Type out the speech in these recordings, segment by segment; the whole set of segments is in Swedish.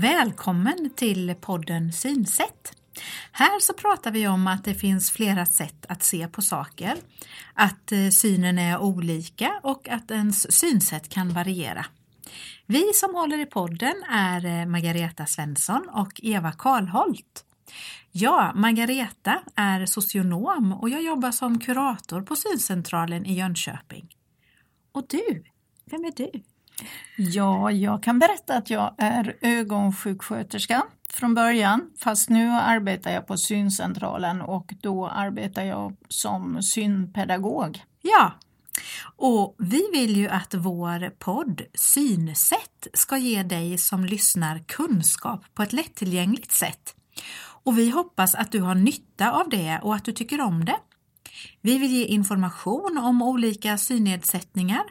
Välkommen till podden Synsätt. Här så pratar vi om att det finns flera sätt att se på saker, att eh, synen är olika och att ens synsätt kan variera. Vi som håller i podden är eh, Margareta Svensson och Eva Karlholt. Jag, Margareta är socionom och jag jobbar som kurator på Syncentralen i Jönköping. Och du, vem är du? Ja, jag kan berätta att jag är ögonsjuksköterska från början, fast nu arbetar jag på syncentralen och då arbetar jag som synpedagog. Ja, och vi vill ju att vår podd Synsätt ska ge dig som lyssnar kunskap på ett lättillgängligt sätt. Och vi hoppas att du har nytta av det och att du tycker om det. Vi vill ge information om olika synnedsättningar,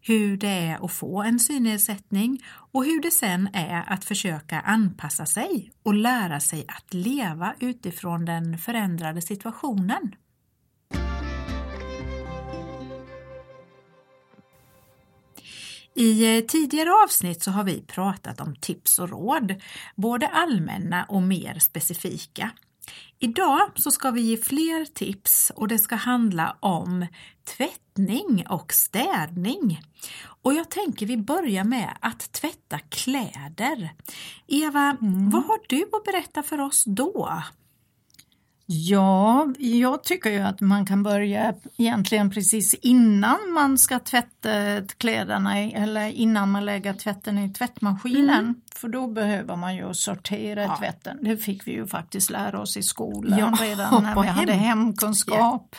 hur det är att få en synnedsättning och hur det sen är att försöka anpassa sig och lära sig att leva utifrån den förändrade situationen. I eh, tidigare avsnitt så har vi pratat om tips och råd, både allmänna och mer specifika. Idag så ska vi ge fler tips och det ska handla om tvättning och städning. Och jag tänker vi börjar med att tvätta kläder. Eva, mm. vad har du att berätta för oss då? Ja, jag tycker ju att man kan börja egentligen precis innan man ska tvätta kläderna eller innan man lägger tvätten i tvättmaskinen. Mm. För då behöver man ju sortera ja. tvätten. Det fick vi ju faktiskt lära oss i skolan ja, redan när vi hem. hade hemkunskap.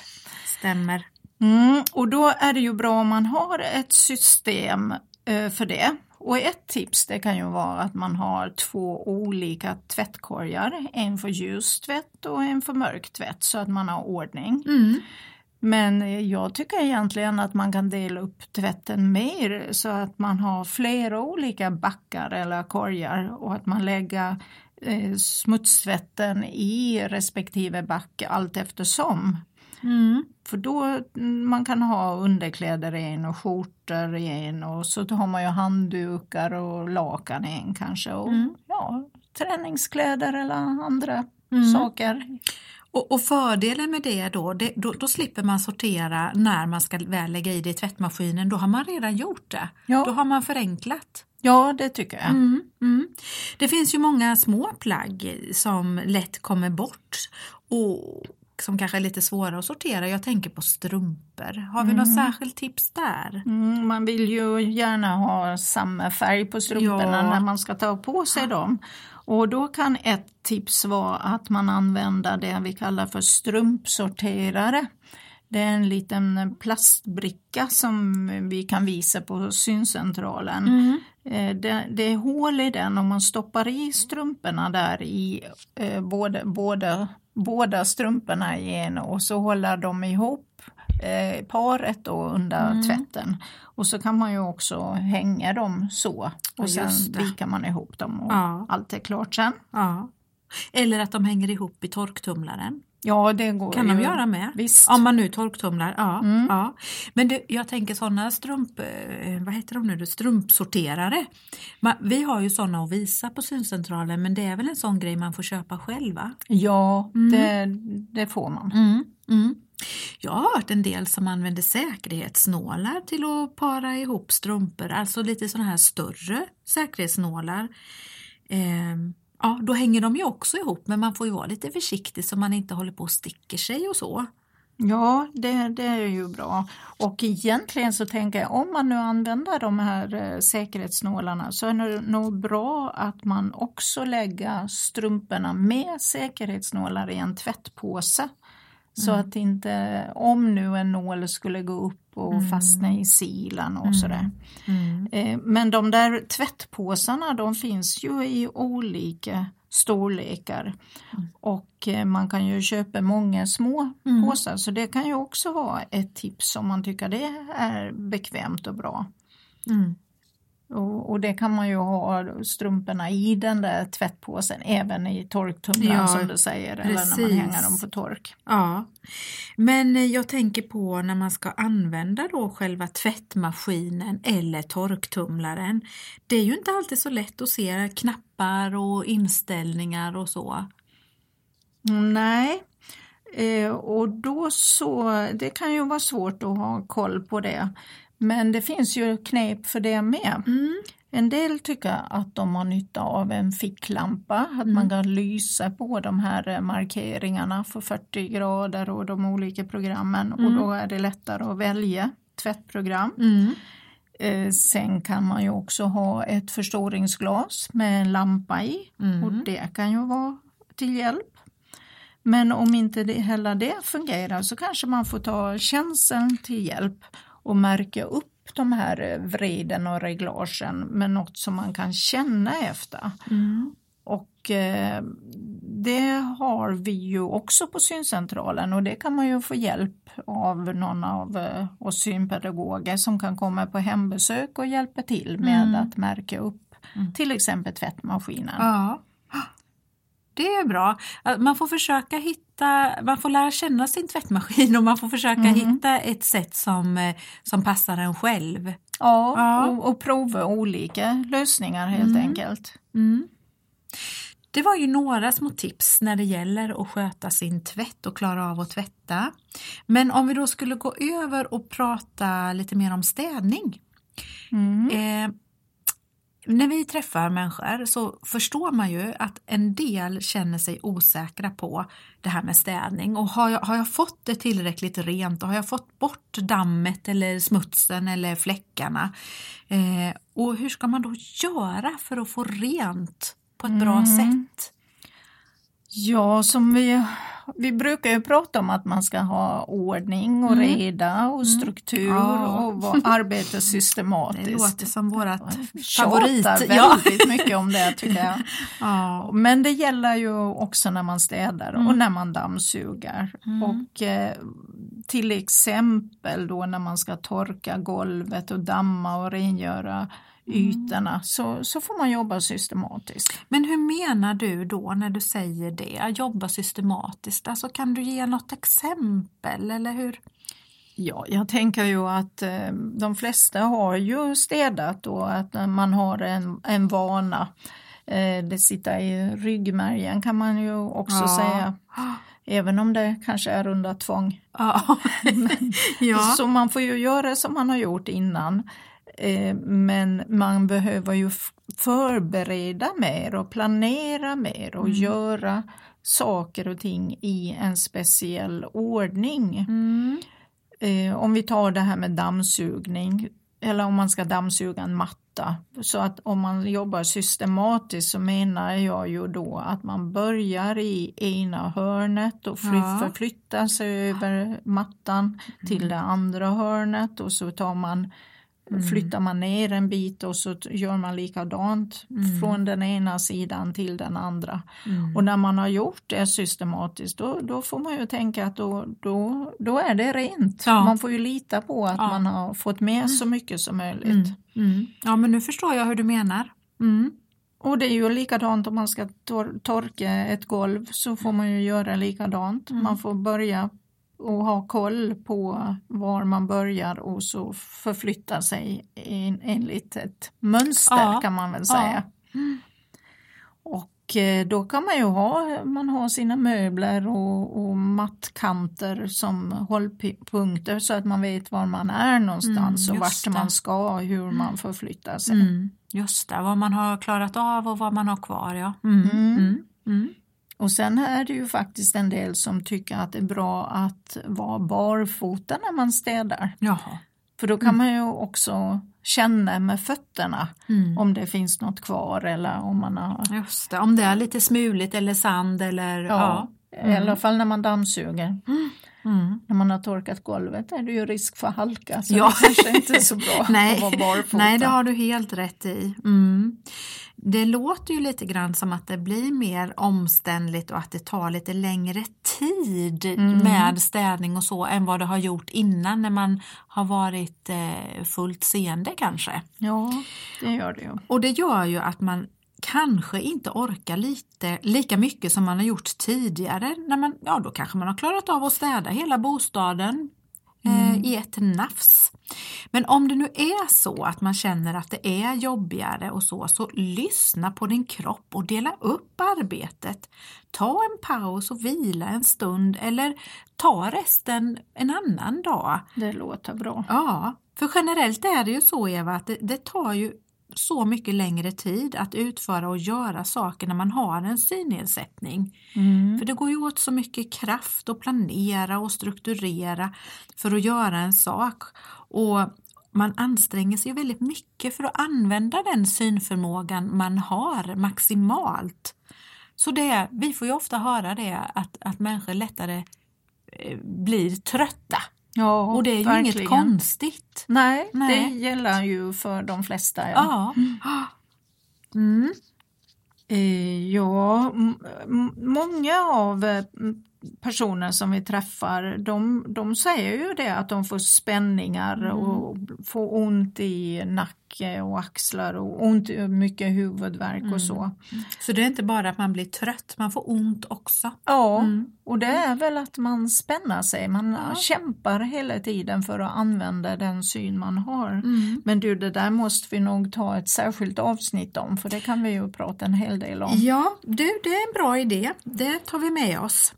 Stämmer. Mm, och då är det ju bra om man har ett system eh, för det. Och ett tips det kan ju vara att man har två olika tvättkorgar, en för ljus tvätt och en för mörk tvätt så att man har ordning. Mm. Men jag tycker egentligen att man kan dela upp tvätten mer så att man har flera olika backar eller korgar och att man lägger eh, smutstvätten i respektive back allt eftersom. Mm. För då man kan ha underkläder i en och skjortor i en och så har man ju handdukar och lakan i en kanske. Och, mm. ja, träningskläder eller andra mm. saker. Och, och, fördelen med det då, det, då, då, slipper man sortera när man ska väl lägga i det i tvättmaskinen. Då har man redan gjort det. Ja. Då har man förenklat. Ja, det tycker jag. Mm, mm. Det finns ju många små plagg som lätt kommer bort och som kanske är lite svåra att sortera. Jag tänker på strumpor. Har vi mm. något särskilt tips där? Mm, man vill ju gärna ha samma färg på strumporna ja. när man ska ta på sig dem. Och då kan ett tips vara att man använder det vi kallar för strumpsorterare. Det är en liten plastbricka som vi kan visa på syncentralen. Mm. Eh, det, det, är hål i den och man stoppar i strumporna där i eh, både, både båda strumporna i en och så håller de ihop eh, paret då under mm. tvätten. Och så kan man ju också hänga dem så och sen vikar man ihop dem och ja. allt är klart sen. Ja. Eller att de hänger ihop i torktumlaren. Ja, det går Kan ju. de göra med? Visst. Om man nu torktumlar, ja. Mm. ja. Men du, jag tänker sådana strump, eh, vad heter de nu, strumpsorterare. Man, vi har ju sådana att visa på syncentralen men det är väl en sån grej man får köpa själva? Ja, mm. det, det, får man. Mm. mm. Jag har hört en del som använder säkerhetsnålar till att para ihop strumpor, alltså lite sådana här större säkerhetsnålar. Eh, ja, då hänger de ju också ihop men man får ju vara lite försiktig så man inte håller på och sticker sig och så. Ja, det, det är ju bra. Och egentligen så tänker jag om man nu använder de här eh, säkerhetsnålarna så är det nog bra att man också lägger strumporna med säkerhetsnålar i en tvättpåse. Så mm. att inte, om nu en nål skulle gå upp och mm. fastna i silan och mm. sådär. Mm. Eh, men de där tvättpåsarna de finns ju i olika storlekar mm. och eh, man kan ju köpa många små mm. påsar så det kan ju också vara ett tips om man tycker det är bekvämt och bra. Och, och, det kan man ju ha strumporna i den där tvättpåsen även i torktumlaren ja, som du säger precis. eller när man hänger dem på tork. Ja, men jag tänker på när man ska använda då själva tvättmaskinen eller torktumlaren. Det är ju inte alltid så lätt att se knappar och inställningar och så. Nej, eh, och då så, det kan ju vara svårt att ha koll på det. Men det finns ju knep för det med. Mm. En del tycker att de har nytta av en ficklampa, att mm. man kan lysa på de här eh, markeringarna för 40 grader och de olika programmen mm. och då är det lättare att välja tvättprogram. Mm. Eh, sen kan man ju också ha ett förstoringsglas med en lampa i mm. och det kan ju vara till hjälp. Men om inte det, heller det fungerar så kanske man får ta känseln till hjälp och märka upp de här vreden och reglagen med något som man kan känna efter. Mm. Och eh, det har vi ju också på syncentralen och det kan man ju få hjälp av någon av eh, oss synpedagoger som kan komma på hembesök och hjälpa till med mm. att märka upp mm. till exempel tvättmaskinen. Ja. Det är bra. Man får försöka hitta, man får lära känna sin tvättmaskin och man får försöka mm. hitta ett sätt som, eh, som passar en själv. Ja, ja. Och, och prova olika lösningar helt mm. enkelt. Mm. Det var ju några små tips när det gäller att sköta sin tvätt och klara av att tvätta. Men om vi då skulle gå över och prata lite mer om städning. Mm. Eh, när vi träffar människor så förstår man ju att en del känner sig osäkra på det här med städning och har jag, har jag fått det tillräckligt rent och har jag fått bort dammet eller smutsen eller fläckarna? Eh, och hur ska man då göra för att få rent på ett mm. bra sätt? Ja, som vi vi brukar ju prata om att man ska ha ordning och mm. reda och mm. struktur mm. ja. och arbeta systematiskt. Det låter som vårat favorit. väldigt ja. mycket om det tycker jag. Ja. Men det gäller ju också när man städar mm. och när man dammsuger. Mm. Och eh, till exempel då när man ska torka golvet och damma och rengöra ytorna så, så får man jobba systematiskt. Men hur menar du då när du säger det, jobba systematiskt? Alltså kan du ge något exempel eller hur? Ja, jag tänker ju att eh, de flesta har ju städat och att man har en, en vana. Eh, det sitter i ryggmärgen kan man ju också ja. säga. Även om det kanske är under tvång. Ja. ja. Så man får ju göra som man har gjort innan. Eh, men man behöver ju förbereda mer och planera mer och mm. göra saker och ting i en speciell ordning. Mm. Eh, om vi tar det här med dammsugning eller om man ska dammsuga en matta. Så att om man jobbar systematiskt så menar jag ju då att man börjar i ena hörnet och ja. förflyttar sig över mattan mm. till det andra hörnet och så tar man Mm. Flyttar man ner en bit och så gör man likadant mm. från den ena sidan till den andra. Mm. Och när man har gjort det systematiskt då, då får man ju tänka att då, då, då är det rent. Ja. Man får ju lita på att ja. man har fått med mm. så mycket som möjligt. Mm. Mm. Ja men nu förstår jag hur du menar. Och det är ju likadant om man ska tor torka ett golv så får man ju göra likadant. Man får börja och ha koll på var man börjar och så förflytta sig in, enligt ett mönster ja. kan man väl säga. Ja. Och eh, då kan man ju ha, man har sina möbler och, och mattkanter som hållpunkter så att man vet var man är någonstans mm, och vart det. man ska och hur man förflyttar sig. Mm, just det, vad man har klarat av och vad man har kvar. Ja. Mm, mm. mm, mm. Och sen är det ju faktiskt en del som tycker att det är bra att vara barfota när man städar. Jaha. För då kan mm. man ju också känna med fötterna mm. om det finns något kvar eller om man har... Just det, om det är lite smuligt eller sand eller... Ja, ja. Mm. i alla fall när man dammsuger. Mm. Mm. När man har torkat golvet är det ju risk för halka så ja. det kanske inte är så bra Nej. att vara barfota. Nej, det har du helt rätt i. Mm. det låter ju lite grann som att det blir mer omständligt och att det tar lite längre tid Mm. med städning och så än vad det har gjort innan när man har varit eh, fullt seende kanske. Ja, det gör det ju. Och det gör ju att man kanske inte orkar lite, lika mycket som man har gjort tidigare. När man, ja, då kanske man har klarat av att städa hela bostaden eh, i ett nafs. Men om det nu är så att man känner att det är jobbigare och så, så lyssna på din kropp och dela upp arbetet. Ta en paus och vila en stund eller ta resten en annan dag. Det låter bra. Ja, för generellt är det ju så Eva att det, det tar ju så mycket längre tid att utföra och göra saker när man har en synnedsättning. Mm. För det går ju åt så mycket kraft att planera och strukturera för att göra en sak. Och man anstränger sig väldigt mycket för att använda den synförmågan man har maximalt. Så det, vi får ju ofta höra det att, att människor lättare eh, blir trötta. Ja, Och det är ju verkligen. inget konstigt. Nej, Nej. det gäller ju för de flesta. Ja. Ja. Mm. Eh, ja, många av eh, personer som vi träffar de, de säger ju det att de får spänningar Mm. och får ont i nacke och axlar och ont, mycket huvudvärk Mm. och så. Så det är inte bara att man blir trött, man får ont också. Ja, Mm. och det är väl att man spänner sig, man Ja. kämpar hela tiden för att använda den syn man har. Mm. Men du, det där måste vi nog ta ett särskilt avsnitt om för det kan vi ju prata en hel del om. Ja, du, det är en bra idé. Det tar vi med oss.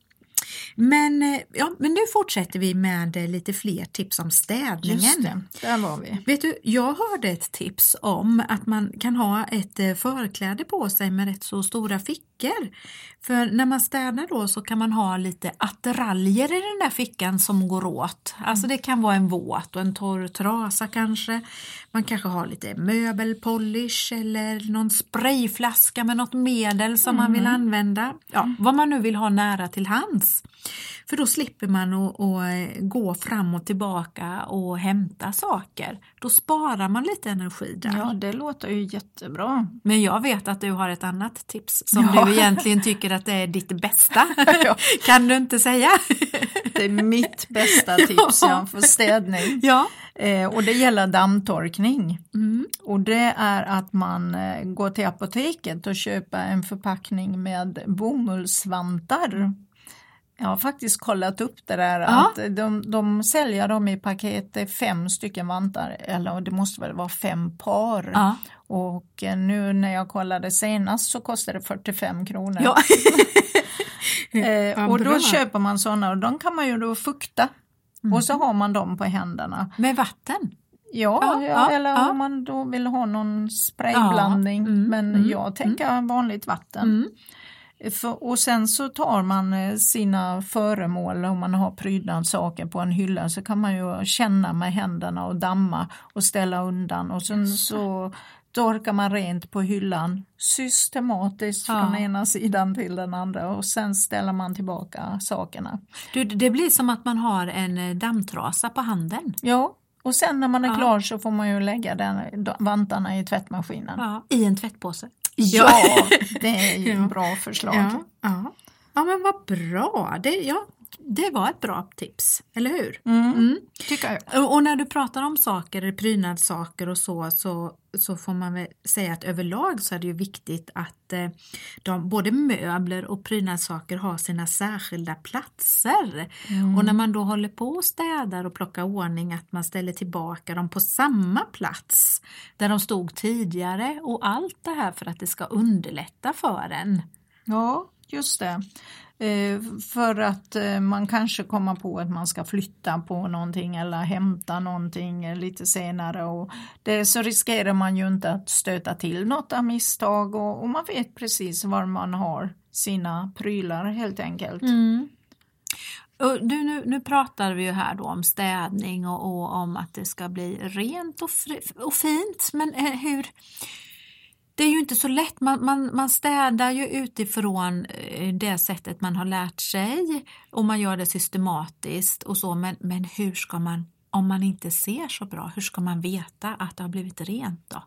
Men, eh, ja, men nu fortsätter vi med eh, lite fler tips om städningen. Just det, där var vi. Vet du, jag hörde ett tips om att man kan ha ett eh, förkläde på sig med rätt så stora fickor. För när man städar då så kan man ha lite attiraljer i den där fickan som går åt. Alltså det kan vara en våt och en torr trasa kanske. Man kanske har lite möbelpolish eller någon sprayflaska med något medel som man vill använda. Ja, vad man nu vill ha nära till hands. För då slipper man att, att eh, gå fram och tillbaka och hämta saker. Då sparar man lite energi där. Ja, det låter ju jättebra. Men jag vet att du har ett annat tips som Ja. du egentligen tycker att det är ditt bästa. Ja. kan du inte säga? Det är mitt bästa tips ja, för städning. ja. Eh, och det gäller dammtorkning. Mm. Och det är att man eh, går till apoteket och köper en förpackning med bomullsvantar. Jag har faktiskt kollat upp det där Ja. att de, de säljer dem i paket, fem stycken vantar, eller det måste väl vara fem par. Ja. Och eh, nu när jag kollade senast så kostade det 45 kronor. Ja. Eh, och då köper man sådana och de kan man ju då fukta. Och så har man dem på händerna. Med vatten? Ja, Ja, ja, eller ja. om man då vill ha någon sprayblandning. Mm, men mm, jag tänker vanligt vatten. Och sen så tar man eh, sina föremål, om man har prydnadssaker på en hylla så kan man ju känna med händerna och damma och ställa undan och sen så torkar man rent på hyllan systematiskt Ja. från ena sidan till den andra och sen ställer man tillbaka sakerna. Du, det blir som att man har en eh, dammtrasa på handen. Ja, och sen när man är Ja. klar så får man ju lägga den, de- vantarna i tvättmaskinen. Ja. I en tvättpåse. Ja, det är ju ett bra förslag. Ja, ja. ja men vad bra. Det, ja, det var ett bra tips, eller hur? Mm, Mm. tycker jag. Och när du pratar om saker, prydnadssaker och så, så, så får man väl säga att överlag så är det ju viktigt att eh, de, både möbler och prydnadssaker har sina särskilda platser. Och när man då håller på och städar och plockar ordning att man ställer tillbaka dem på samma plats där de stod tidigare och allt det här för att det ska underlätta för en. Ja, just det. Eh, för att eh, man kanske kommer på att man ska flytta på någonting eller hämta någonting lite senare och det, så riskerar man ju inte att stöta till något av misstag och, och man vet precis var man har sina prylar helt enkelt. Mm. Och du, nu, nu pratar vi ju här då om städning och, och om att det ska bli rent och, fri, och fint, men eh, hur det är ju inte så lätt, man, man, man städar ju utifrån eh, det sättet man har lärt sig och man gör det systematiskt och så, men, men hur ska man, om man inte ser så bra, hur ska man veta att det har blivit rent då?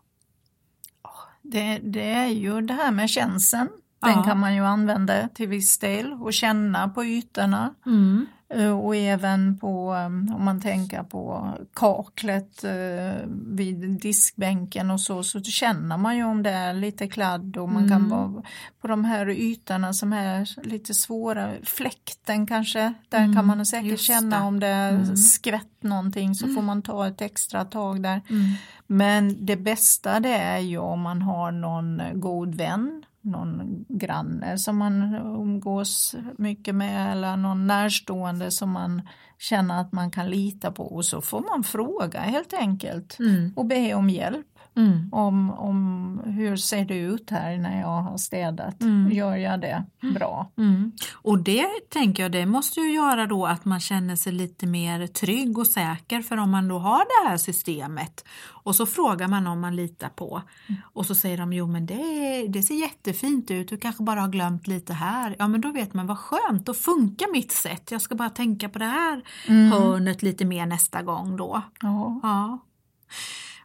det, det är ju det här med känseln. Den Ja. kan man ju använda till viss del och känna på ytorna. Mm. Eh, Och även på, eh, om man tänker på kaklet eh, vid diskbänken och så, så känner man ju om det är lite kladd och man kan Mm. vara på de här ytorna som är lite svåra, fläkten kanske, där Mm, kan man säkert känna om det är Mm. skvätt någonting så får man ta ett extra tag där. Mm. Men det bästa det är ju om man har någon god vän, någon granne som man umgås mycket med eller någon närstående som man känner att man kan lita på och så får man fråga helt enkelt Mm. och be om hjälp. Mm. Om, om hur ser det ut här när jag har städat? Mm. Gör jag det bra? Mm. Och det tänker jag, det måste ju göra då att man känner sig lite mer trygg och säker för om man då har det här systemet och så frågar man om man litar på och så säger de jo men det, det ser jättefint ut, du kanske bara har glömt lite här. Ja men då vet man vad skönt, då funkar mitt sätt, jag ska bara tänka på det här hörnet lite mer nästa gång då. Ja. Ja.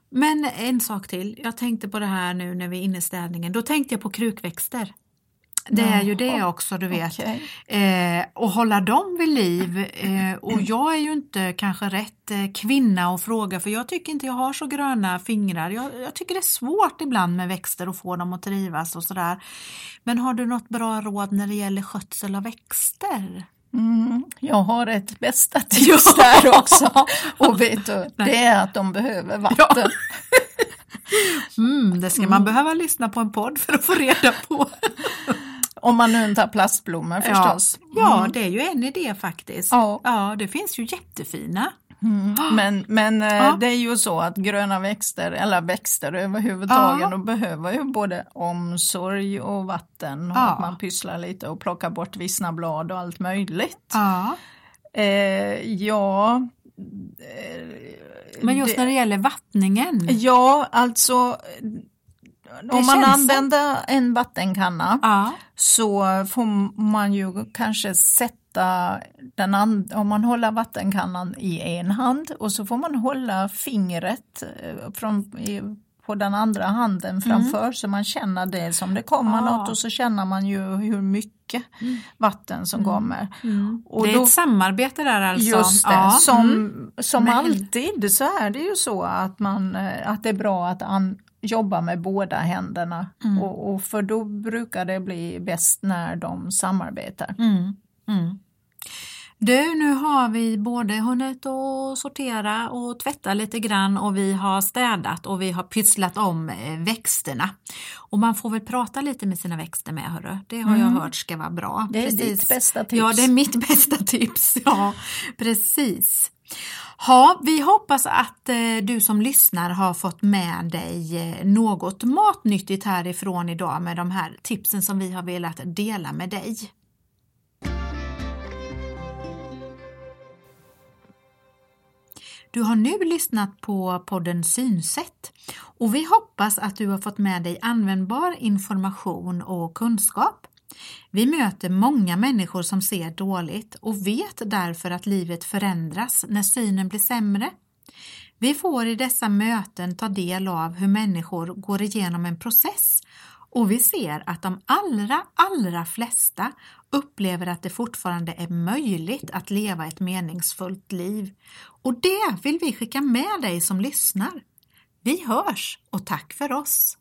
Men en sak till, jag tänkte på det här nu när vi är inne i städningen, då tänkte jag på krukväxter. Det är ju det också du vet. okej. Eh, och hålla dem vid liv. Eh, och jag är ju inte kanske rätt eh, kvinna att fråga för jag tycker inte jag har så gröna fingrar. Jag, jag tycker det är svårt ibland med växter och få dem att trivas och sådär. Men har du något bra råd när det gäller skötsel av växter? Mm, jag har ett bästa tips där också. Och vet du, det är att de behöver vatten. Mm, det ska man behöva lyssna på en podd för att få reda på. Om man nu inte har plastblommor förstås. Ja, ja, Mm. det är ju en idé faktiskt. Ja. ja det finns ju jättefina. Mm. Men, men eh, Ja. det är ju så att gröna växter, eller växter överhuvudtaget, Ja. behöver ju både omsorg och vatten och Ja. att man pysslar lite och plockar bort vissna blad och allt möjligt. Ja. Eh, ja, eh, Men just när det gäller vattningen. Ja, alltså om man använder en vattenkanna Ja. så får man ju kanske sätta den and- om man håller vattenkannan i en hand och så får man hålla fingret eh, från, på den andra handen framför så man känner det som det kommer Mm. Ah. något och så känner man ju hur mycket vatten som kommer. Och det är då- ett samarbete där alltså. Just det, Ja. som, Mm. som Men- alltid så är det ju så att, man, eh, att det är bra att an, jobba med båda händerna Mm. och, och för då brukar det bli bäst när de samarbetar. Mm. Mm. Du, nu har vi både hunnit att sortera och tvätta lite grann och vi har städat och vi har pysslat om eh, växterna. Och man får väl prata lite med sina växter med, hörru. Det har jag hört ska vara bra. Mm. Det är ditt bästa tips. Ja, det är mitt bästa tips. Ja, precis. Ja, vi hoppas att eh, du som lyssnar har fått med dig eh, något matnyttigt härifrån idag med de här tipsen som vi har velat dela med dig. Du har nu lyssnat på podden Synsätt och vi hoppas att du har fått med dig användbar information och kunskap. Vi möter många människor som ser dåligt och vet därför att livet förändras när synen blir sämre. Vi får i dessa möten ta del av hur människor går igenom en process och vi ser att de allra, allra flesta upplever att det fortfarande är möjligt att leva ett meningsfullt liv. Och det vill vi skicka med dig som lyssnar. Vi hörs och tack för oss!